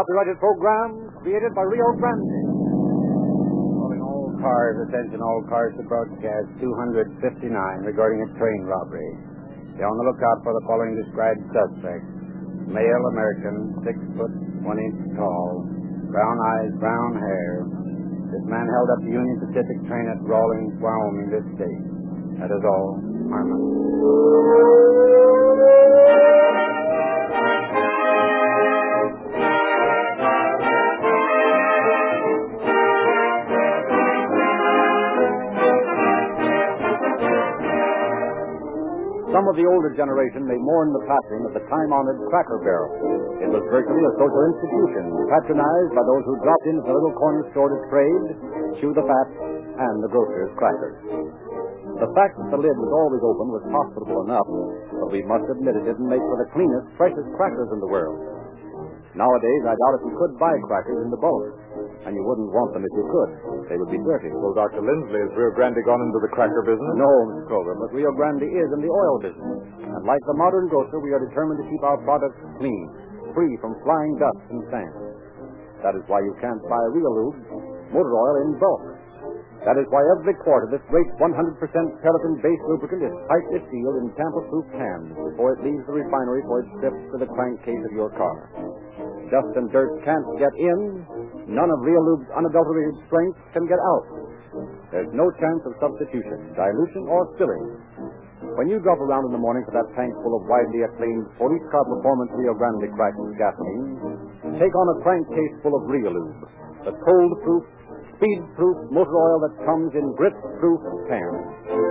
copyrighted program created by Rio Grande. Calling all cars, attention all cars to broadcast 259 regarding a train robbery. Be on the lookout for the following described suspect. Male American, six foot, one inch tall, brown eyes, brown hair. This man held up the Union Pacific train at Rawlins, Wyoming, this date. That is all. Harmon. The older generation may mourn the passing of the time-honored Cracker Barrel. It was virtually a social institution, patronized by those who dropped into the little corner store to trade, chew the fat, and the grocer's crackers. The fact that the lid was always open was hospitable enough, but we must admit it didn't make for the cleanest, freshest crackers in the world. Nowadays, I doubt if you could buy crackers in the bulk and you wouldn't want them if you could. They would be dirty. Well, Dr. Lindsley, has Rio Grande gone into the cracker business? No, Mr. Kroger, but Rio Grande is in the oil business. And like the modern grocer, we are determined to keep our products clean, free from flying dust and sand. That is why you can't buy Rio Lube motor oil in bulk. That is why every quart of this great 100% Pelican-based lubricant is tightly sealed in tamper-proof cans before it leaves the refinery for its trip to the crankcase of your car. Dust and dirt can't get in. None of Rio Lube's unadulterated strength can get out. There's no chance of substitution, dilution, or spilling. When you drop around in the morning for that tank full of widely acclaimed police car performance Rio Grande cracked gasoline, take on a crankcase full of Rio Lube, the cold-proof, speed-proof motor oil that comes in grit-proof cans.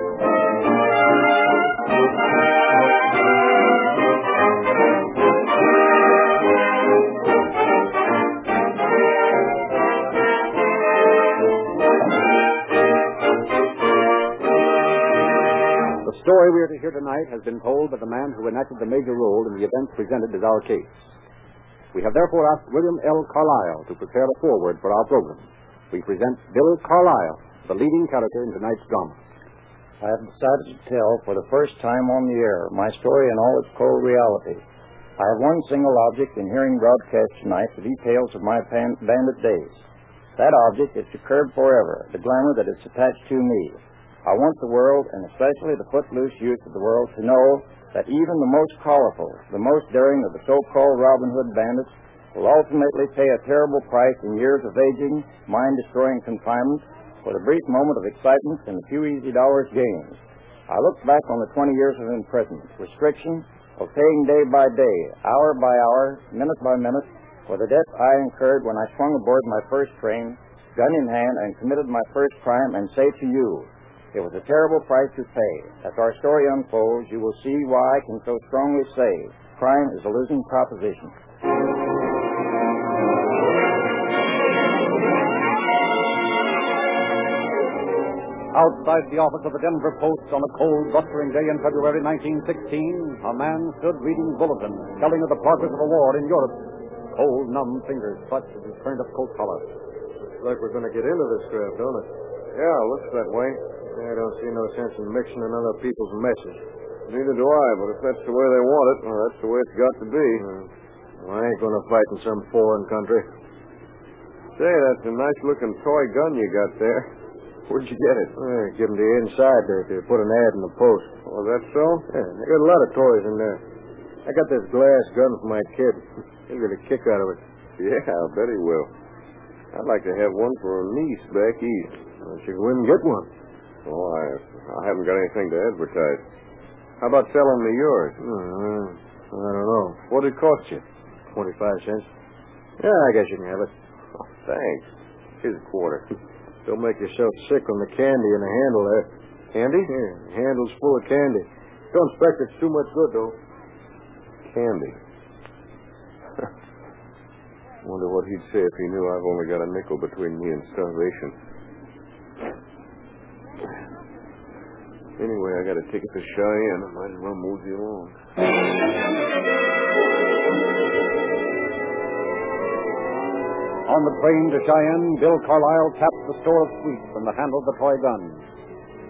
We are to hear tonight has been told by the man who enacted the major role in the events presented as our case. We have therefore asked William L. Carlisle to prepare a foreword for our program. We present Bill Carlisle, the leading character in tonight's drama. I have decided to tell for the first time on the air my story in all its cold reality. I have one single object in hearing broadcast tonight the details of my pan- bandit days. That object is to curb forever the glamour that is attached to me, I want the world, and especially the footloose youth of the world, to know that even the most colorful, the most daring of the so-called Robin Hood bandits will ultimately pay a terrible price in years of aging, mind-destroying confinement for the brief moment of excitement and a few easy dollars gained. I look back on the 20 years of imprisonment, restriction, of paying day by day, hour by hour, minute by minute, for the debt I incurred when I swung aboard my first train, gun in hand, and committed my first crime, and say to you, it was a terrible price to pay. As our story unfolds, you will see why I can so strongly say crime is a losing proposition. Outside the office of the Denver Post on a cold, blustering day in February 1916, a man stood reading bulletins telling of the progress of a war in Europe. Cold, numb fingers clutched at his turned-up coat collar. Looks like we're going to get into this scrap, don't it? Yeah, looks that way. I don't see no sense in mixing in other people's messes. Neither do I, but if that's the way they want it, well, that's the way it's got to be. Hmm. Well, I ain't going to fight in some foreign country. Say, that's a nice-looking toy gun you got there. Where'd you get it? Well, give them the inside there to put an ad in the post. Oh, that's so? Yeah, they got a lot of toys in there. I got this glass gun for my kid. He'll get a kick out of it. Yeah, I bet he will. I'd like to have one for a niece back east. Well, she and get one. Oh, I, I haven't got anything to advertise. How about selling me yours? Uh, I don't know. What'd it cost you? 25 cents. Yeah, I guess you can have it. Oh, thanks. Here's a quarter. Don't make yourself sick on the candy in the handle there. Candy? Yeah, the handle's full of candy. Don't expect it's too much good, though. Candy. Wonder what he'd say if he knew I've only got a nickel between me and starvation. Anyway, I got a ticket to Cheyenne. I might as well move you along. On the train to Cheyenne, Bill Carlisle tapped the store of sweets from the handle of the toy gun.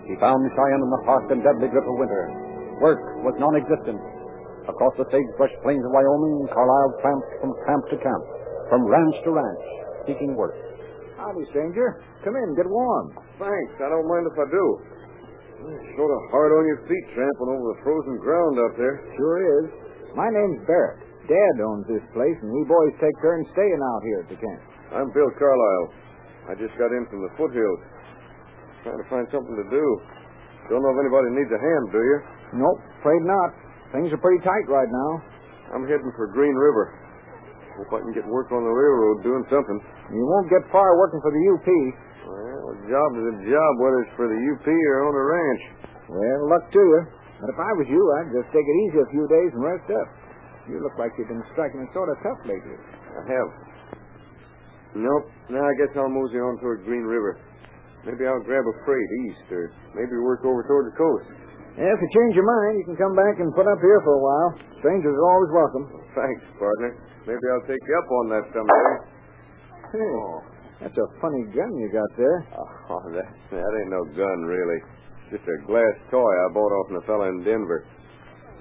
He found Cheyenne in the harsh and deadly grip of winter. Work was non-existent. Across the sagebrush plains of Wyoming, Carlyle tramped from camp to camp, from ranch to ranch, seeking work. Howdy, stranger. Come in, get warm. Thanks. I don't mind if I do. Sort of hard on your feet tramping over the frozen ground out there. Sure is. My name's Barrett. Dad owns this place, and we boys take turns staying out here at the camp. I'm Bill Carlisle. I just got in from the foothills. Trying to find something to do. Don't know if anybody needs a hand, do you? Nope, afraid not. Things are pretty tight right now. I'm heading for Green River. Hope I can get work on the railroad doing something. You won't get far working for the UP. Well, job is a job, whether it's for the UP or on the ranch. Well, luck to you. But if I was you, I'd just take it easy a few days and rest up. You look like you've been striking it sort of tough lately. I have. Nope. Now I guess I'll mosey on toward Green River. Maybe I'll grab a freight east, or maybe work over toward the coast. Yeah, if you change your mind, you can come back and put up here for a while. Strangers are always welcome. Thanks, partner. Maybe I'll take you up on that someday. Hey, that's a funny gun you got there. Oh, oh, that, that ain't no gun, really. Just a glass toy I bought off a fella in Denver.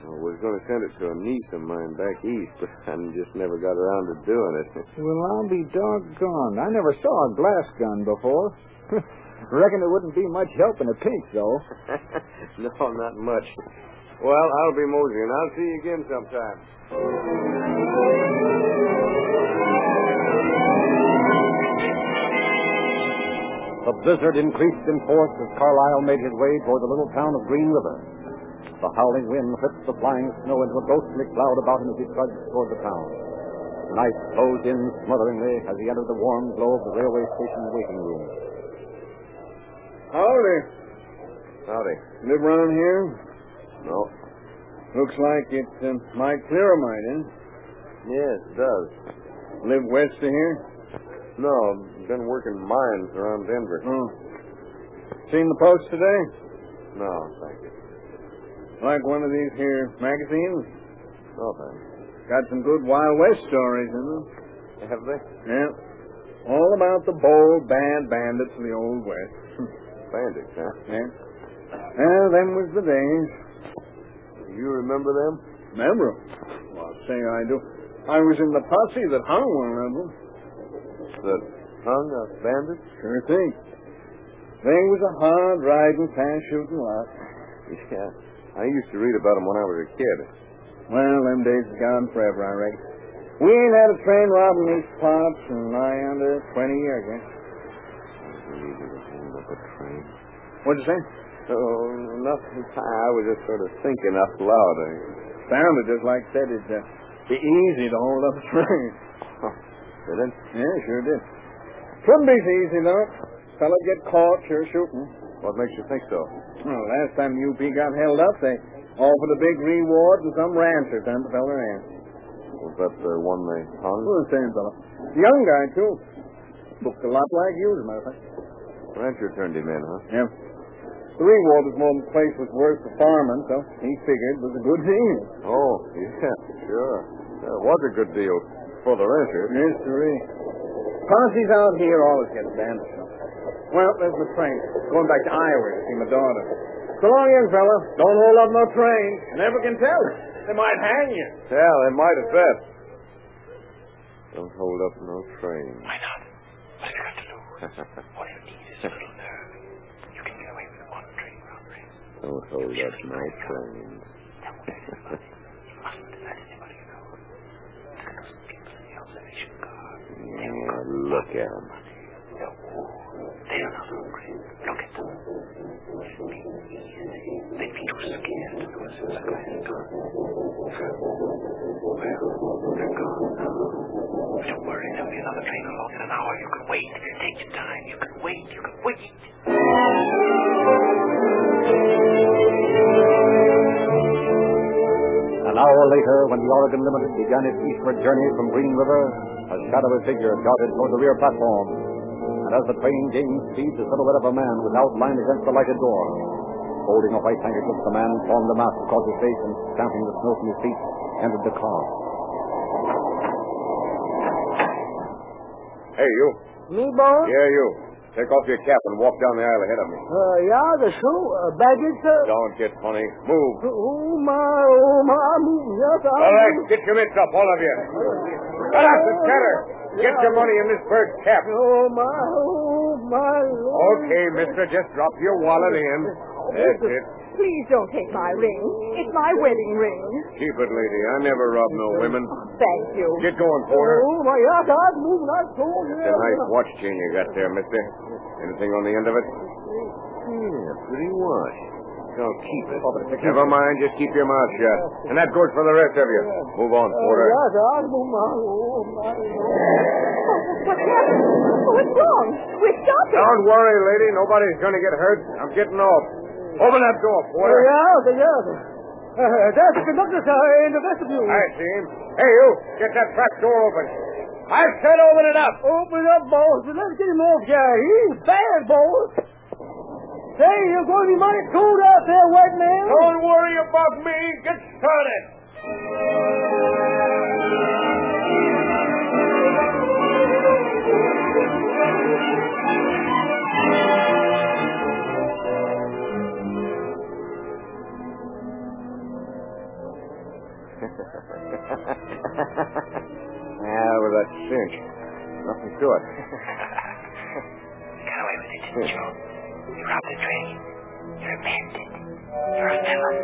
I was going to send it to a niece of mine back east, but I just never got around to doing it. Well, I'll be doggone. I never saw a glass gun before. Reckon it wouldn't be much help in a pinch, though. no, not much. Well, I'll be moseying. I'll see you again sometime. The blizzard increased in force as Carlisle made his way toward the little town of Green River. The howling wind whipped the flying snow into a ghostly cloud about him as he trudged toward the town. Night closed in smotheringly as he entered the warm glow of the railway station waiting room. Howdy. Howdy. Live around here? No. Looks like it uh, might clear a mite, eh? Yes, it does. Live west of here? No, I've been working mines around Denver. Oh. Seen the post today? No, thank you. Like one of these here magazines? No, thanks. Got some good Wild West stories in them. Have they? Yeah. All about the bold, bad bandits of the Old West. Bandits, huh? yeah. Well, them was the days. You remember them? Remember 'em? Well, I'll say I do. I was in the posse that hung one of them. That hung a bandit? Sure thing. They was a hard riding, fast shooting lot. Yeah. I used to read about them when I was a kid. Well, them days is gone forever, I reckon. We ain't had a train robbing these parts in nigh under 20 years, eh? Hold up a train. What'd you say? Oh, nothing. I was just sort of thinking out loud. I... Sounded just like said it'd uh, be easy to hold up a train. Did it? Yeah, sure did. Couldn't be so easy, though. Fella'd get caught, sure shooting. What makes you think so? Well, last time the UP got held up, they offered a big reward to some rancher turned the fella in. Was that the one they hung? Well, the same fella. Young guy, too. Looked a lot like you, as a matter of fact. Rancher turned him in, huh? Yeah. The reward was more than the place was worth for farming, so he figured it was a good deal. Oh, yeah, sure. It was a good deal for the rancher. Yes, sir. is. Posses out here always get bandits. though. Well, there's my train. Going back to Iowa to see my daughter. So long, young fella. Don't hold up no train. Never can tell. They might hang you. Yeah, they might have bet. Don't hold up no train. Why not? What have you got to lose? All you need is a little nerve. You can get away with one train robbery. Don't hold up no train. Don't let anybody. You mustn't let anybody know. Look at those people in the observation car. Yeah, him. They're, oh, they are not hungry. Look at them. They'd be too scared to it's a glass gun. Well, they're gone now. Don't worry, there'll be another train along in an hour. You can wait. Take your time. You can wait. You can wait. An hour later, when the Oregon Limited began its eastward journey from Green River, a shadowy figure darted toward the rear platform. And as the train gained speed, the silhouette of a man was outlined against the lighted door. Holding a white handkerchief, the man formed a mask across his face and, stamping the snow from his feet, entered the car. Hey, you. Me, boss? Yeah, you. Take off your cap and walk down the aisle ahead of me. Uh, yeah, the shoe, uh, baggage, sir. Don't get funny. Move. Oh, my, oh, my, I'm moving. Yes, I'm All right, get your mitts up, all of you. Shut up and scatter. Get your money in this bird's cap. Oh, my, oh, my Lord. Okay, mister, just drop your wallet in. That's it. Please don't take my ring. It's my wedding ring. Keep it, lady. I never rob no women. Oh, thank you. Get going, Porter. Oh, my God, I'm moving. I told you. It's a nice watch chain you got there, mister. Anything on the end of it? Yeah, pretty watch. I'll keep it. Oh, never mind, just keep your mouth shut. And that goes for the rest of you. Move on, oh, Porter. Yes, I'll move my, oh, my Lord. Oh, what's happened? Oh, what's wrong? We're stopping. Don't worry, lady. Nobody's going to get hurt. I'm getting off. Open that door, Porter. Yeah, yes. Uh, there's the conductor, in the vestibule. I see him. Hey, you, get that trap door open. I said open it up. Open it up, boss. Let's get him off here. He's bad, boss. Say, you're going to be mighty cold out there, white man. Don't worry about me. Get started. Cinch. Nothing to it. Got away with it, didn't you? You robbed the train. You're a bandit. You're a felon.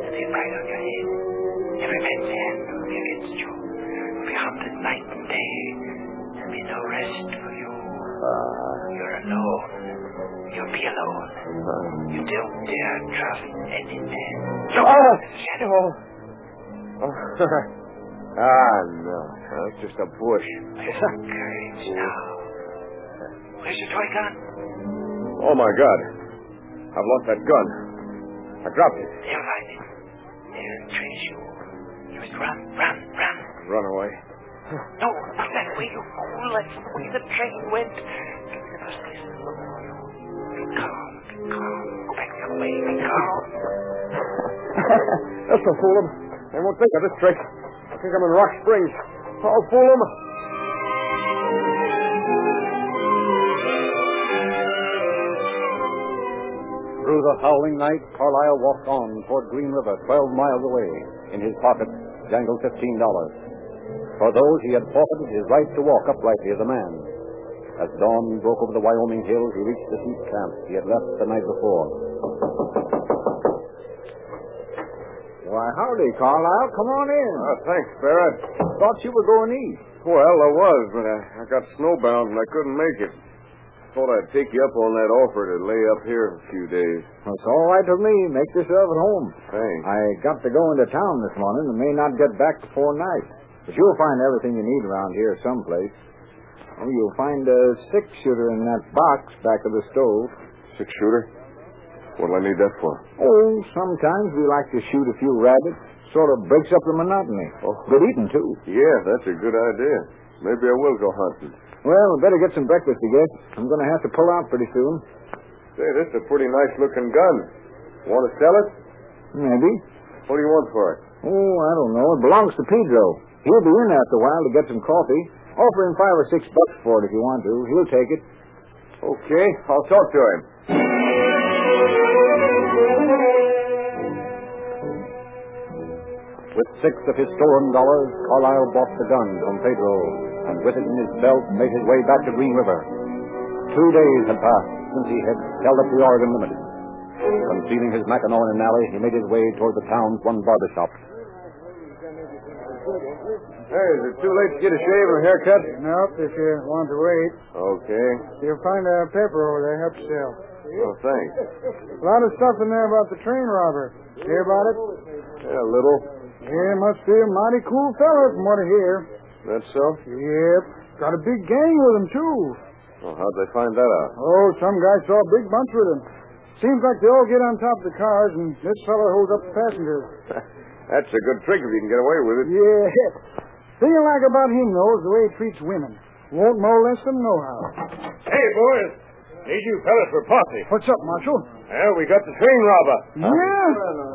There'll be a price on your head. Every man's hand will be against you. You'll be hunted night and day. There'll be no rest for you. Ah. You're alone. You'll be alone. Ah. You don't dare trust any man. Look, Ah! Shadow. Ah. ah, no. That's just a bush. Where's your courage now? Where's your toy gun? Oh, my God. I've lost that gun. I dropped it. They'll find it. They'll trace you. You must run, run, run. Run away. No, not that way, you fool. That's the way the train went. Give me the first place to look for you. Be calm, be calm. Go back the other way. Be calm. That's a fool. They won't think of this trick. Think I'm in Rock Springs. I'll fool fool 'em. Through the howling night, Carlisle walked on toward Green River, 12 miles away. In his pocket jangled $15. For those he had forfeited his right to walk uprightly as a man. As dawn broke over the Wyoming hills, he reached the sheep camp he had left the night before. Why, howdy, Carlisle. Come on in. Oh, thanks, Barrett. Thought you were going east. Well, I was, but I, I got snowbound and I couldn't make it. Thought I'd take you up on that offer to lay up here a few days. That's all right with me. Make yourself at home. Thanks. I got to go into town this morning and may not get back before night. But you'll find everything you need around here someplace. Oh, you'll find a six shooter in that box back of the stove. Six shooter? What'll I need that for? Oh, sometimes we like to shoot a few rabbits. Sort of breaks up the monotony. Oh. Good eating, too. Yeah, that's a good idea. Maybe I will go hunting. Well, better get some breakfast, I guess. I'm going to have to pull out pretty soon. Say, this is a pretty nice looking gun. Want to sell it? Maybe. What do you want for it? Oh, I don't know. It belongs to Pedro. He'll be in after a while to get some coffee. Offer him five or six bucks for it if you want to. He'll take it. Okay, I'll talk to him. With six of his stolen dollars, Carlisle bought the gun from Pedro, and with it in his belt, made his way back to Green River. Two days had passed since he had held up the Oregon Limited. Concealing his Mackinaw in an alley, he made his way toward the town's one barber shop. Hey, is it too late to get a shave and a haircut? Nope, if you want to wait. Okay. You'll find a paper over there, help yourself. Oh, thanks. A lot of stuff in there about the train robber. Hear about it? Yeah, a little. Yeah, must be a mighty cool fella from what I hear. That's so? Yep. Got a big gang with him, too. Well, how'd they find that out? Oh, some guy saw a big bunch with him. Seems like they all get on top of the cars, and this fella holds up the passengers. That's a good trick if you can get away with it. Yeah. Thing I like about him, though, is the way he treats women. Won't molest them nohow. Hey, boys. Need you fellas for posse. What's up, Marshal? Well, we got the train robber. Yeah?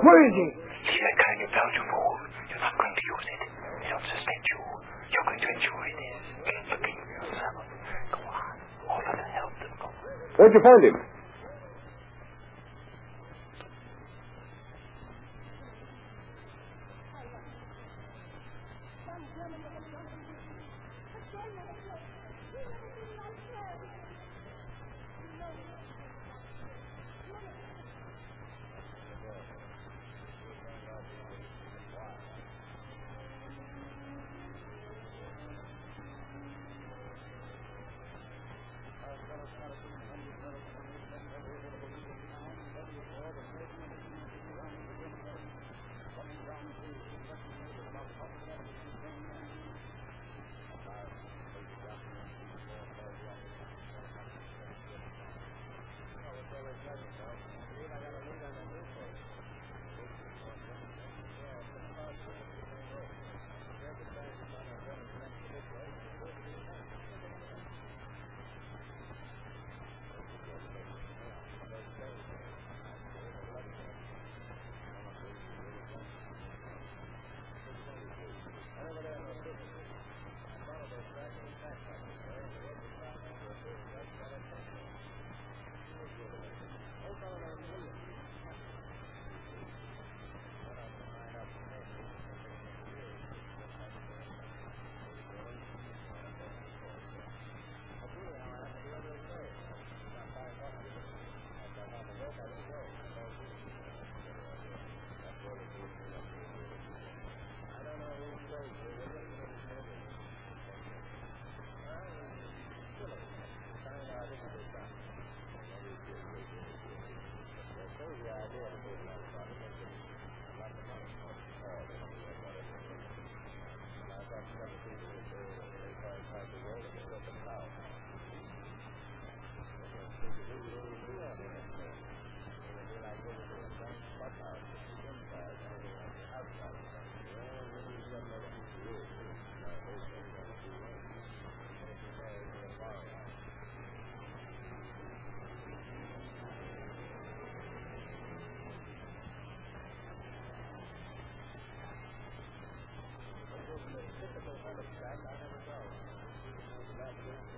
Where is he? See that kind of belt, you fool? You're not going to use it. They don't suspect you. Going to enjoy this. Keep looking for yourself. Go on. Offer to help them. Where'd you find him? Thank you. track I never drove. Back then.